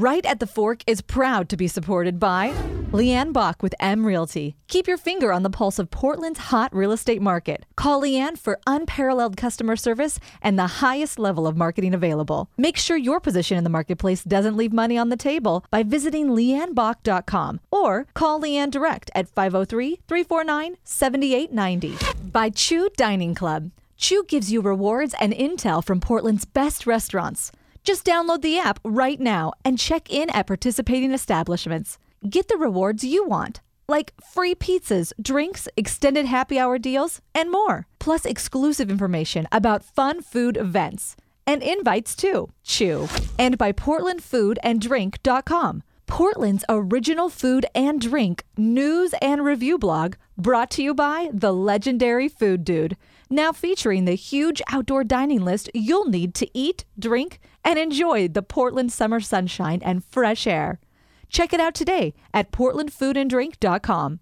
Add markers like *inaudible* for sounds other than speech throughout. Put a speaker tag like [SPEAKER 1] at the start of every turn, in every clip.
[SPEAKER 1] Right at the Fork is proud to be supported by Leanne Bach with M Realty. Keep your finger on the pulse of Portland's hot real estate market. Call Leanne for unparalleled customer service and the highest level of marketing available. Make sure your position in the marketplace doesn't leave money on the table by visiting leannebach.com or call Leanne direct at 503 349 7890. By Chew Dining Club. Chew gives you rewards and intel from Portland's best restaurants. Just download the app right now and check in at participating establishments. Get the rewards you want, like free pizzas, drinks, extended happy hour deals, and more. Plus, exclusive information about fun food events and invites too. Chew. And by PortlandFoodAndDrink.com. Portland's original food and drink news and review blog brought to you by the legendary Food Dude. Now featuring the huge outdoor dining list you'll need to eat, drink, and enjoy the Portland summer sunshine and fresh air. Check it out today at portlandfoodanddrink.com.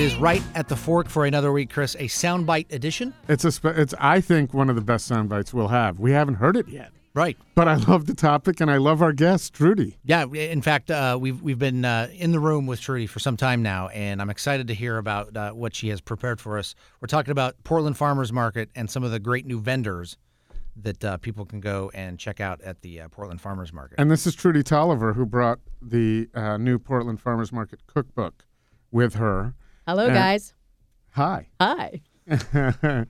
[SPEAKER 2] It is right at the fork for another week, Chris. A soundbite edition.
[SPEAKER 3] It's a. Spe- it's. I think one of the best sound bites we'll have. We haven't heard it yet,
[SPEAKER 2] Right.
[SPEAKER 3] but I love the topic and I love our guest, Trudy.
[SPEAKER 2] Yeah. In fact, uh, we've we've been uh, in the room with Trudy for some time now, and I'm excited to hear about uh, what she has prepared for us. We're talking about Portland Farmers Market and some of the great new vendors that uh, people can go and check out at the uh, Portland Farmers Market.
[SPEAKER 3] And this is Trudy Toliver who brought the uh, new Portland Farmers Market cookbook with her.
[SPEAKER 4] Hello,
[SPEAKER 3] And-
[SPEAKER 4] guys.
[SPEAKER 3] Hi.
[SPEAKER 4] Hi. *laughs*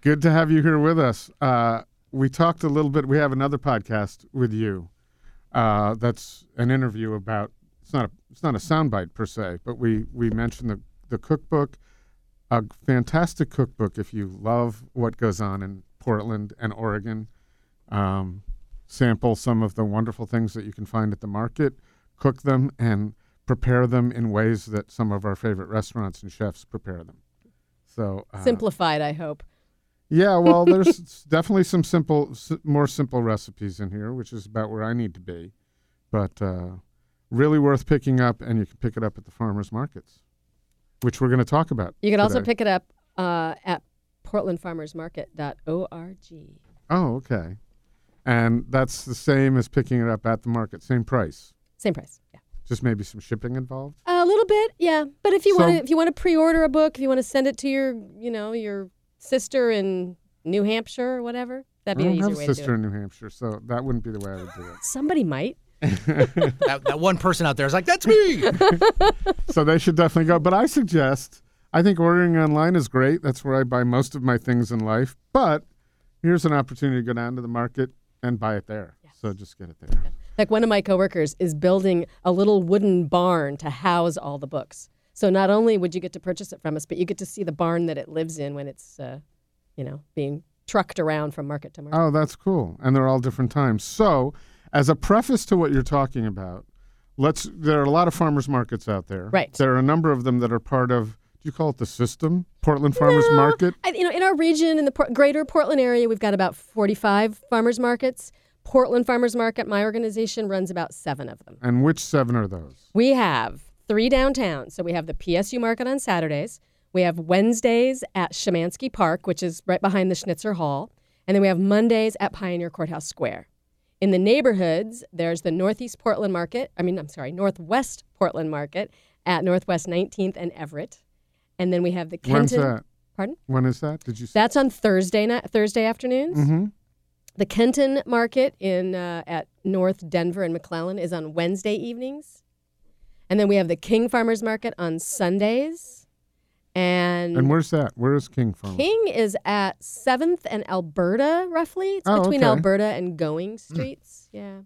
[SPEAKER 3] Good to have you here with us. Uh, we talked a little bit. We have another podcast with you. Uh, that's an interview about. It's not a. It's not a soundbite per se, but we we mentioned the the cookbook, a fantastic cookbook if you love what goes on in Portland and Oregon. Um, sample some of the wonderful things that you can find at the market, cook them, and prepare them in ways that some of our favorite restaurants and chefs prepare them. So uh,
[SPEAKER 4] Simplified, I hope.
[SPEAKER 3] yeah, well, *laughs* there's definitely some simple, s- more simple recipes in here, which is about where I need to be. But uh, really worth picking up, and you can pick it up at the farmers markets, which we're going to talk about.
[SPEAKER 4] You can also pick it up uh, at portlandfarmersmarket.org.
[SPEAKER 3] Oh, okay. And that's the same as picking it up at the market, same price,
[SPEAKER 4] Same price. Yeah.
[SPEAKER 3] Just maybe some shipping involved.
[SPEAKER 4] A little bit, yeah. But if you
[SPEAKER 3] So-
[SPEAKER 4] want to, if you want to pre-order a book, if you want to send it to your, you know, your sister in New Hampshire or whatever, that'd
[SPEAKER 3] I
[SPEAKER 4] be
[SPEAKER 3] don't
[SPEAKER 4] an
[SPEAKER 3] have
[SPEAKER 4] easier
[SPEAKER 3] a
[SPEAKER 4] way to
[SPEAKER 3] sister
[SPEAKER 4] do it.
[SPEAKER 3] in New Hampshire, so that wouldn't be the way I would do it.
[SPEAKER 4] Somebody might. *laughs*
[SPEAKER 2] that, that one person out there is like, "That's me." *laughs*
[SPEAKER 3] so they should definitely go. But I suggest, I think ordering online is great. That's where I buy most of my things in life. But here's an opportunity to go down to the market and buy it there. So just get it there.
[SPEAKER 4] Like one of my coworkers is building a little wooden barn to house all the books. So not only would you get to purchase it from us, but you get to see the barn that it lives in when it's, uh, you know, being trucked around from market to market.
[SPEAKER 3] Oh, that's cool. And they're all different times. So, as a preface to what you're talking about, let's. There are a lot of farmers markets out there.
[SPEAKER 4] Right.
[SPEAKER 3] There are a number of them that are part of. Do you call it the system? Portland Farmers
[SPEAKER 4] No,
[SPEAKER 3] Market.
[SPEAKER 4] I, you know, in our region, in the greater Portland area, we've got about 45 farmers markets. Portland Farmers Market, my organization, runs about seven of them.
[SPEAKER 3] And which seven are those?
[SPEAKER 4] We have three downtown. So we have the PSU Market on Saturdays. We have Wednesdays at Shemanski Park, which is right behind the Schnitzer Hall. And then we have Mondays at Pioneer Courthouse Square. In the neighborhoods, there's the Northeast Portland Market. I mean, I'm sorry, Northwest Portland Market at Northwest 19th and Everett. And then we have the
[SPEAKER 3] When's
[SPEAKER 4] Kenton.
[SPEAKER 3] that?
[SPEAKER 4] Pardon?
[SPEAKER 3] When is that? Did you say?
[SPEAKER 4] That's on Thursday night, Thursday afternoons.
[SPEAKER 3] mm-hmm.
[SPEAKER 4] The Kenton Market in uh, at North Denver and McClellan is on Wednesday evenings, and then we have the King Farmers Market on Sundays, and,
[SPEAKER 3] And where's that? Where is King from?
[SPEAKER 4] King is at Seventh and Alberta, roughly. It's
[SPEAKER 3] Oh,
[SPEAKER 4] between
[SPEAKER 3] okay.
[SPEAKER 4] Alberta and Going Streets. Yeah.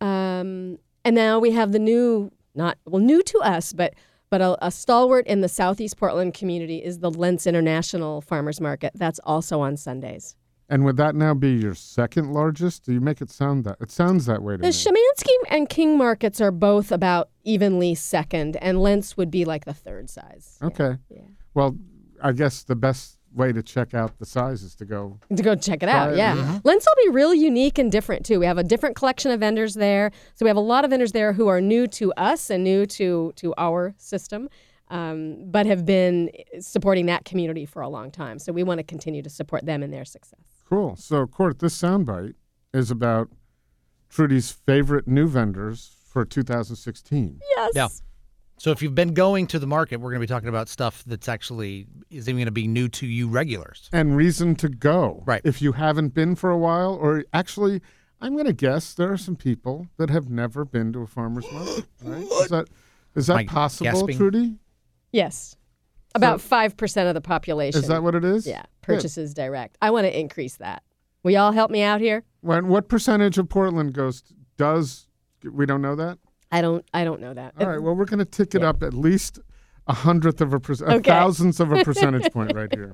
[SPEAKER 4] Um, and now we have the new, not well, new to us, but but a, a stalwart in the Southeast Portland community is the Lents International Farmers Market. That's also on Sundays.
[SPEAKER 3] And would that now be your second largest? Do you make it sound that? It sounds that way to me?
[SPEAKER 4] The
[SPEAKER 3] me.
[SPEAKER 4] Shemanski and King markets are both about evenly second, and Lents would be like the third size.
[SPEAKER 3] Okay.
[SPEAKER 4] Yeah.
[SPEAKER 3] Well, I guess the best way to check out the size is to go.
[SPEAKER 4] To go check it out,
[SPEAKER 3] it,
[SPEAKER 4] yeah.
[SPEAKER 3] yeah.
[SPEAKER 4] Lents will be real unique and different too. We have a different collection of vendors there, so we have a lot of vendors there who are new to us and new to to our system, um, but have been supporting that community for a long time. So we want to continue to support them in their success.
[SPEAKER 3] Cool. So, Court, this soundbite is about Trudy's favorite new vendors for 2016.
[SPEAKER 4] Yes.
[SPEAKER 2] Yeah. So if you've been going to the market, we're going to be talking about stuff that's actually is even going to be new to you regulars.
[SPEAKER 3] and reason to go.
[SPEAKER 2] Right.
[SPEAKER 3] If you haven't been for a while, or actually, I'm going to guess there are some people that have never been to a farmer's market. Right? Is that is that
[SPEAKER 2] Am
[SPEAKER 3] possible,
[SPEAKER 2] gasping?
[SPEAKER 3] Trudy?
[SPEAKER 4] Yes. About five percent of the population.
[SPEAKER 3] Is that what it is?
[SPEAKER 4] Yeah. Purchases direct. I want to increase that. Will y'all help me out here?
[SPEAKER 3] When, what percentage of Portland goes does we don't know that?
[SPEAKER 4] I don't. I don't know that.
[SPEAKER 3] All right. Well, we're going to tick it
[SPEAKER 4] Yeah.
[SPEAKER 3] up at least a hundredth of a percent, a
[SPEAKER 4] Okay.
[SPEAKER 3] thousandth of a percentage *laughs* point right here.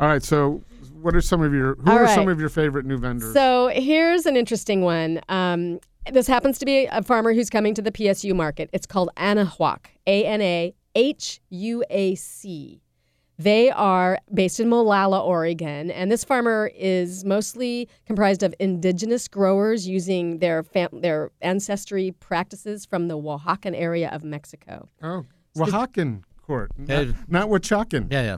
[SPEAKER 3] All right. So, what are some of your who
[SPEAKER 4] All
[SPEAKER 3] are some of your favorite new vendors?
[SPEAKER 4] So here's an interesting one. Um, this happens to be a farmer who's coming to the PSU market. It's called Anahuac, A N A H U A C. They are based in Molalla, Oregon, and this farmer is mostly comprised of indigenous growers using their fam- their ancestry practices from the Oaxacan area of Mexico.
[SPEAKER 3] oh, Oaxacan court, not,
[SPEAKER 2] Yeah.
[SPEAKER 3] not Oaxacan.
[SPEAKER 2] Yeah, yeah.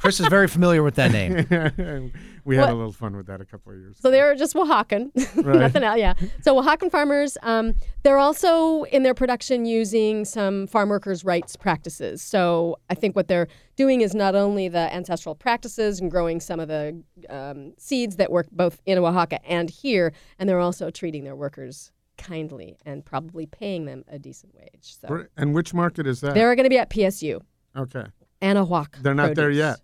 [SPEAKER 2] Chris is very familiar with that name. *laughs*
[SPEAKER 3] we had
[SPEAKER 4] What?
[SPEAKER 3] a little fun with that a couple of years.
[SPEAKER 4] So they're just Oaxacan, *laughs* nothing else. Yeah. So Oaxacan farmers, um, they're also in their production using some farm workers' rights practices. So I think what they're doing is not only the ancestral practices and growing some of the um, seeds that work both in Oaxaca and here, and they're also treating their workers kindly and probably paying them a decent wage. So
[SPEAKER 3] Where- and which market is that?
[SPEAKER 4] they're going to be at PSU,
[SPEAKER 3] okay,
[SPEAKER 4] Anahuac.
[SPEAKER 3] They're not there
[SPEAKER 4] Produce.
[SPEAKER 3] yet.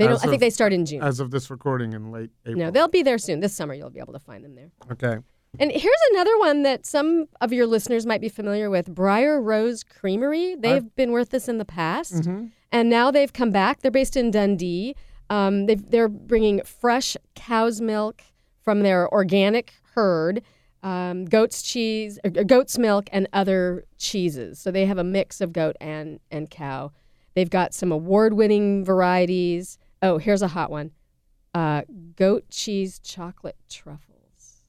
[SPEAKER 4] They don't.
[SPEAKER 3] As
[SPEAKER 4] I think
[SPEAKER 3] of-
[SPEAKER 4] they start in June.
[SPEAKER 3] as of this recording in late April.
[SPEAKER 4] no, they'll be there soon. This summer, you'll be able to find them there.
[SPEAKER 3] okay.
[SPEAKER 4] And here's another one that some of your listeners might be familiar with Briar Rose Creamery. They've been with us in the past,
[SPEAKER 3] Mm-hmm.
[SPEAKER 4] and now they've come back. They're based in Dundee. Um, they've, they're bringing fresh cow's milk from their organic herd, um, goat's cheese, uh, goat's milk, and other cheeses. So they have a mix of goat and, and cow. They've got some award winning varieties. Oh, here's a hot one uh, goat cheese chocolate truffles.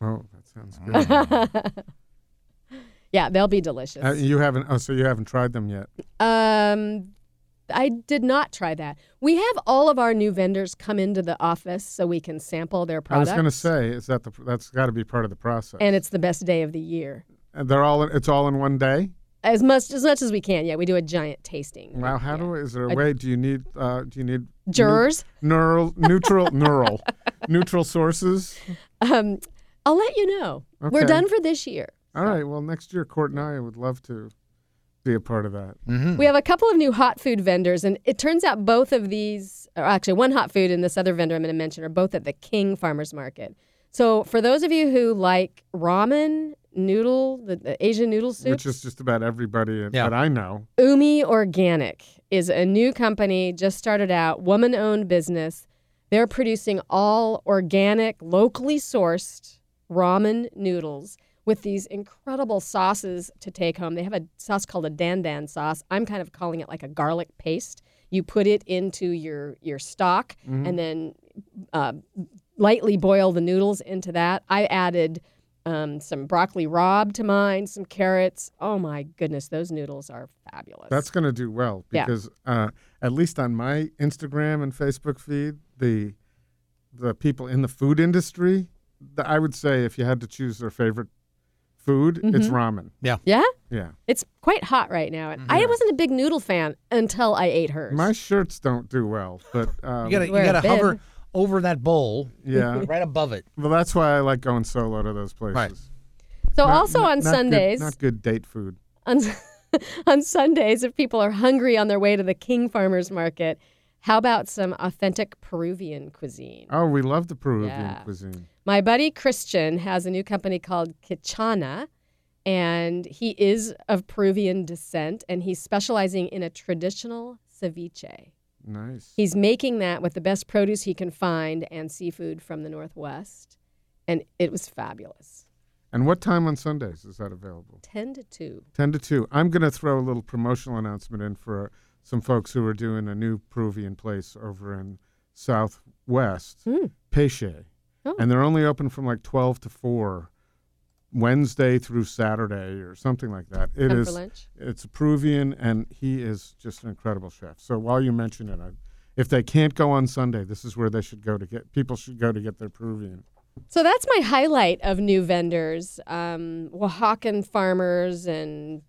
[SPEAKER 3] Oh, that sounds good. *laughs*
[SPEAKER 4] Yeah, they'll be delicious.
[SPEAKER 3] uh, you haven't. Oh, so you haven't tried them yet.
[SPEAKER 4] um, I did not try that. We have all of our new vendors come into the office so we can sample their products.
[SPEAKER 3] I was going to say, is that the that's got to be part of the process?
[SPEAKER 4] and it's the best day of the year.
[SPEAKER 3] And they're all. It's all in one day.
[SPEAKER 4] As much as much as we can. Yeah, we do a giant tasting.
[SPEAKER 3] Wow. How
[SPEAKER 4] yeah.
[SPEAKER 3] do? Is there a way? Do you need? Uh, do you need
[SPEAKER 4] jurors?
[SPEAKER 3] neural *laughs* neutral neural neutral sources?
[SPEAKER 4] Um, I'll let you know. We're done for this year.
[SPEAKER 3] All right. Well, next year, Court and I would love to be a part of that.
[SPEAKER 2] hmm
[SPEAKER 4] We have a couple of new hot food vendors, and it turns out both of these, or actually one hot food and this other vendor I'm going to mention, are both at the King Farmers Market. So for those of you who like ramen, noodle, the, the Asian noodle soup,
[SPEAKER 3] Which is just about everybody
[SPEAKER 2] Yeah.
[SPEAKER 3] that I know.
[SPEAKER 4] Umi Organic is a new company, just started out, woman owned business. They're producing all organic, locally sourced ramen noodles with these incredible sauces to take home. They have a sauce called a dan dan sauce. I'm kind of calling it like a garlic paste. You put it into your your stock and then uh, lightly boil the noodles into that. I added um, some broccoli rabe to mine, some carrots. Oh my goodness, those noodles are fabulous.
[SPEAKER 3] That's going to do well
[SPEAKER 4] Yeah.
[SPEAKER 3] because uh, at least on my Instagram and Facebook feed, the the people in the food industry, the, I would say if you had to choose their favorite food, it's ramen.
[SPEAKER 4] yeah.
[SPEAKER 3] Yeah. Yeah.
[SPEAKER 4] It's quite hot right now. And I wasn't a big noodle fan until I ate hers.
[SPEAKER 3] My shirts don't do well, but um,
[SPEAKER 2] You gotta you gotta
[SPEAKER 4] bib.
[SPEAKER 2] hover over that bowl,
[SPEAKER 3] yeah. *laughs*
[SPEAKER 2] right above it.
[SPEAKER 3] Well, that's why I like going solo to those places.
[SPEAKER 2] Right.
[SPEAKER 4] so
[SPEAKER 3] Not-
[SPEAKER 4] also
[SPEAKER 3] not-
[SPEAKER 4] on
[SPEAKER 3] not good-
[SPEAKER 4] Sundays,
[SPEAKER 3] not good date food.
[SPEAKER 4] on, *laughs* on Sundays, if people are hungry on their way to the King Farmers Market, how about some authentic Peruvian cuisine?
[SPEAKER 3] Oh, we love the Peruvian
[SPEAKER 4] Yeah.
[SPEAKER 3] cuisine.
[SPEAKER 4] My buddy Christian has a new company called Kichana, and he is of Peruvian descent, and he's specializing in a traditional ceviche.
[SPEAKER 3] Nice.
[SPEAKER 4] He's making that with the best produce he can find and seafood from the Northwest. And it was fabulous.
[SPEAKER 3] and what time on Sundays is that available?
[SPEAKER 4] 10 to 2.
[SPEAKER 3] 10 to 2. I'm going to throw a little promotional announcement in for some folks who are doing a new Peruvian place over in Southwest,
[SPEAKER 4] Mm.
[SPEAKER 3] Peixe.
[SPEAKER 4] Oh.
[SPEAKER 3] And they're only open from like 12 to 4 Wednesday through Saturday or something like that. It
[SPEAKER 4] Come
[SPEAKER 3] is it's a Peruvian and he is just an incredible chef. So while you mention it, I, if they can't go on Sunday, this is where they should go to get people should go to get their Peruvian.
[SPEAKER 4] So that's my highlight of new vendors um, Oaxacan farmers and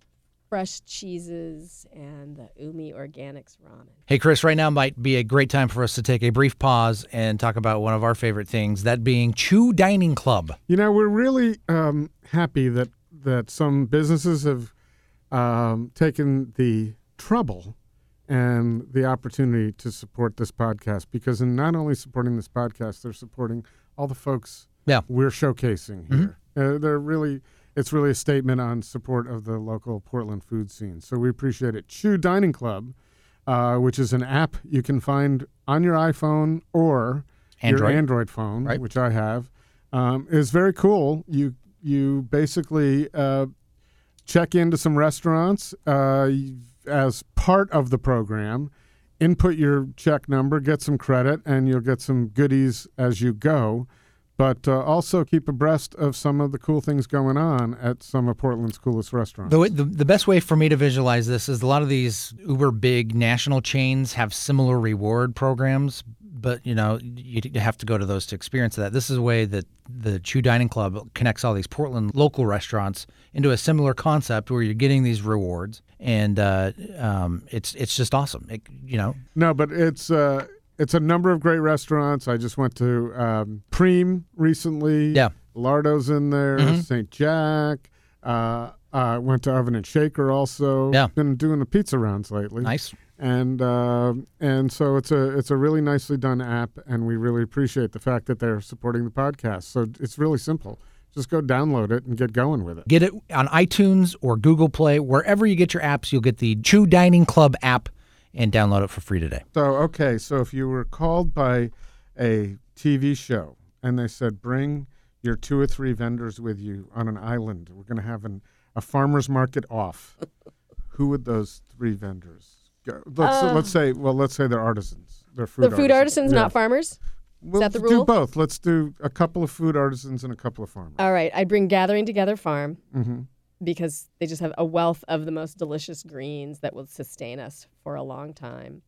[SPEAKER 4] fresh cheeses and the Umi Organics ramen.
[SPEAKER 2] Hey, Chris, right now might be a great time for us to take a brief pause and talk about one of our favorite things, that being Chew Dining Club.
[SPEAKER 3] You know, we're really um, happy that that some businesses have um, taken the trouble and the opportunity to support this podcast because in not only supporting this podcast, they're supporting all the folks
[SPEAKER 2] Yeah.
[SPEAKER 3] we're showcasing here. Uh, they're really it's really a statement on support of the local Portland food scene. So we appreciate it. Chew Dining Club, uh, which is an app you can find on your iPhone or
[SPEAKER 2] Android.
[SPEAKER 3] your Android phone,
[SPEAKER 2] Right.
[SPEAKER 3] which I have, um, is very cool. You you basically uh, check into some restaurants uh, as part of the program, input your check number, get some credit, and you'll get some goodies as you go. But uh, also keep abreast of some of the cool things going on at some of Portland's coolest restaurants.
[SPEAKER 2] The, way- the, the best way for me to visualize this is a lot of these uber big national chains have similar reward programs, but you know you have to go to those to experience that. This is a way that the Chew Dining Club connects all these Portland local restaurants into a similar concept where you're getting these rewards, and uh, um, it's it's just awesome. It, you know,
[SPEAKER 3] No, but it's uh, it's a number of great restaurants. I just went to um, Preem recently.
[SPEAKER 2] Yeah.
[SPEAKER 3] Lardo's in there.
[SPEAKER 2] Mhm.
[SPEAKER 3] St. Jack. Uh, uh, went to Oven and Shaker also.
[SPEAKER 2] Yeah.
[SPEAKER 3] Been doing the pizza rounds lately.
[SPEAKER 2] nice.
[SPEAKER 3] And uh, and so it's a it's a really nicely done app, and we really appreciate the fact that they're supporting the podcast. So it's really simple. Just go download it and get going with it.
[SPEAKER 2] Get it on iTunes or Google Play, wherever you get your apps. You'll get the Chew Dining Club app and download it for free today.
[SPEAKER 3] So okay, so if you were called by a TV show and they said bring your two or three vendors with you on an island, we're going to have an, a farmers market off. *laughs* Who would those three vendors go? Let's let's say well, let's say they're artisans. They're food
[SPEAKER 4] the food artisans,
[SPEAKER 3] Yeah.
[SPEAKER 4] not farmers?
[SPEAKER 3] We'll
[SPEAKER 4] that the rule?
[SPEAKER 3] do both. Let's do a couple of food artisans and a couple of farmers.
[SPEAKER 4] All right. I'd bring Gathering Together Farm
[SPEAKER 3] hmm
[SPEAKER 4] because they just have a wealth of the most delicious greens that will sustain us for a long time.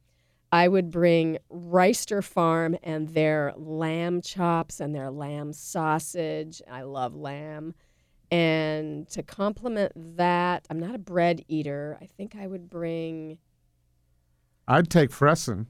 [SPEAKER 4] I would bring Reister Farm and their lamb chops and their lamb sausage. I love lamb. And to complement that, I'm not a bread eater. I think I would bring.
[SPEAKER 3] I'd take Fressen.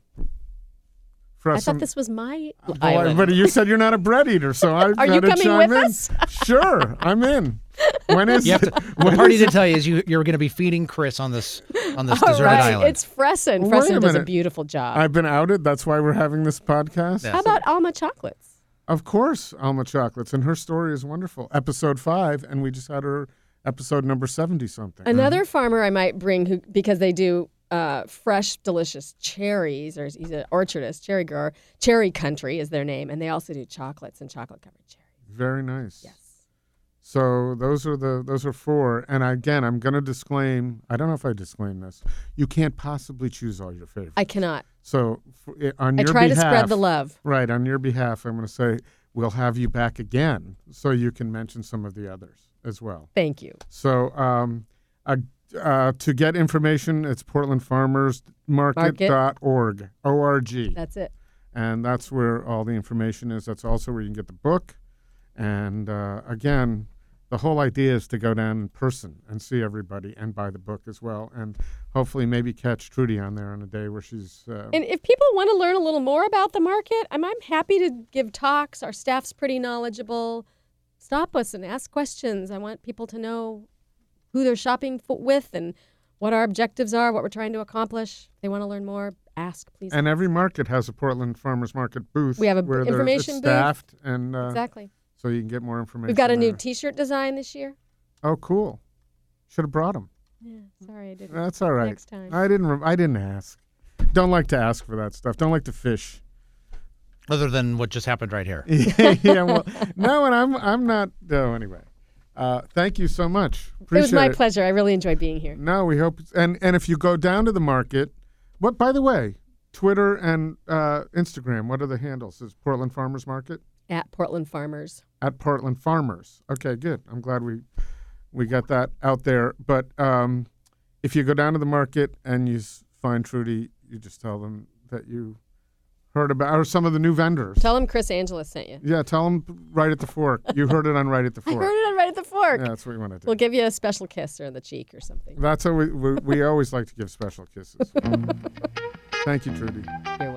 [SPEAKER 4] I
[SPEAKER 3] Fressen.
[SPEAKER 4] thought this was my
[SPEAKER 3] Well,
[SPEAKER 4] island.
[SPEAKER 3] but you said you're not a bread eater, so *laughs* I
[SPEAKER 4] Are you
[SPEAKER 3] to
[SPEAKER 4] coming
[SPEAKER 3] chime
[SPEAKER 4] with
[SPEAKER 3] in.
[SPEAKER 4] us? *laughs*
[SPEAKER 3] Sure, I'm in. When is
[SPEAKER 2] You have to,
[SPEAKER 3] it?
[SPEAKER 2] the
[SPEAKER 3] when
[SPEAKER 2] party to tell you is you, you're going to be feeding Chris on this on this *laughs*
[SPEAKER 4] All
[SPEAKER 2] deserted
[SPEAKER 4] right,
[SPEAKER 2] island.
[SPEAKER 4] it's Fressen.
[SPEAKER 3] Well, wait a
[SPEAKER 4] does a beautiful job.
[SPEAKER 3] I've been outed. That's why we're having this podcast.
[SPEAKER 2] Yeah.
[SPEAKER 4] How about Alma chocolates?
[SPEAKER 3] Of course, Alma Chocolates, and her story is wonderful. Episode five, and we just had her episode number seventy something.
[SPEAKER 4] Another farmer I might bring who because they do uh, fresh, delicious cherries, or he's an orchardist, cherry grower. Cherry Country is their name, and they also do chocolates and chocolate covered cherries.
[SPEAKER 3] Very nice.
[SPEAKER 4] Yes.
[SPEAKER 3] So those are the those are four. And again, I'm going to disclaim. I don't know if I disclaim this. You can't possibly choose all your favorites.
[SPEAKER 4] I cannot.
[SPEAKER 3] so f- i- on
[SPEAKER 4] I
[SPEAKER 3] your
[SPEAKER 4] try to spread the love.
[SPEAKER 3] Right on your behalf, I'm going to say we'll have you back again, so you can mention some of the others as well.
[SPEAKER 4] Thank you.
[SPEAKER 3] So, um, uh, uh, to get information, it's portlandfarmersmarket.org, O-R-G.
[SPEAKER 4] That's it.
[SPEAKER 3] And that's where all the information is. That's also where you can get the book. And uh, again, the whole idea is to go down in person and see everybody and buy the book as well. And hopefully maybe catch Trudy on there on a day where she's... Uh,
[SPEAKER 4] And if people want to learn a little more about the market, I'm, I'm happy to give talks. Our staff's pretty knowledgeable. Stop us and ask questions. I want people to know who they're shopping f- with and what our objectives are, what we're trying to accomplish. If they want to learn more, ask, please.
[SPEAKER 3] and every market has a Portland Farmers Market booth.
[SPEAKER 4] We have a b-
[SPEAKER 3] where they're-
[SPEAKER 4] information
[SPEAKER 3] it's
[SPEAKER 4] booth.
[SPEAKER 3] staffed, and uh,
[SPEAKER 4] exactly.
[SPEAKER 3] so you can get more information.
[SPEAKER 4] We've got a new. T-shirt design this year.
[SPEAKER 3] Oh, cool. Should have brought them.
[SPEAKER 4] Yeah, sorry I didn't.
[SPEAKER 3] That's all right.
[SPEAKER 4] Next time.
[SPEAKER 3] I didn't. Re- I didn't ask. don't like to ask for that stuff. Don't like to fish.
[SPEAKER 2] Other than what just happened right here.
[SPEAKER 3] yeah, *laughs* yeah, well, no, and I'm I'm not. No, anyway. Uh, thank you so much.
[SPEAKER 4] it was my
[SPEAKER 3] Appreciate
[SPEAKER 4] pleasure. I really enjoyed being here.
[SPEAKER 3] No, we hope. And and if you go down to the market, what? By the way, Twitter and uh, Instagram. What are the handles? Is Portland Farmers Market
[SPEAKER 4] At Portland Farmers.
[SPEAKER 3] at Portland Farmers? Okay, good. I'm glad we we got that out there. But um, if you go down to the market and you find Trudy, you just tell them that you heard about or some of the new vendors.
[SPEAKER 4] Tell them Chris Angeles sent you.
[SPEAKER 3] yeah, tell them right at the fork. You heard it on right at the fork. *laughs*
[SPEAKER 4] I heard it on right at the fork.
[SPEAKER 3] Yeah, that's what we want to do.
[SPEAKER 4] We'll give you a special kiss or in the cheek or something.
[SPEAKER 3] That's how we, we we always like to give special kisses. *laughs* Thank you, Trudy.
[SPEAKER 4] You're.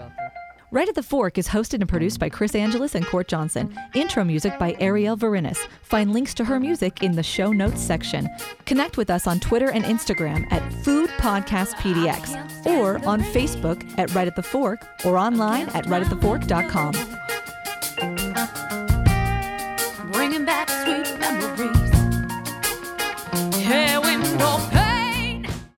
[SPEAKER 1] Right at the Fork is hosted and produced by Chris Angeles and Court Johnson. Intro music by Arielle Verinis. Find links to her music in the show notes section. Connect with us on Twitter and Instagram at Food Podcast PDX or on Facebook at Right at the Fork or online at rightatthefork.com.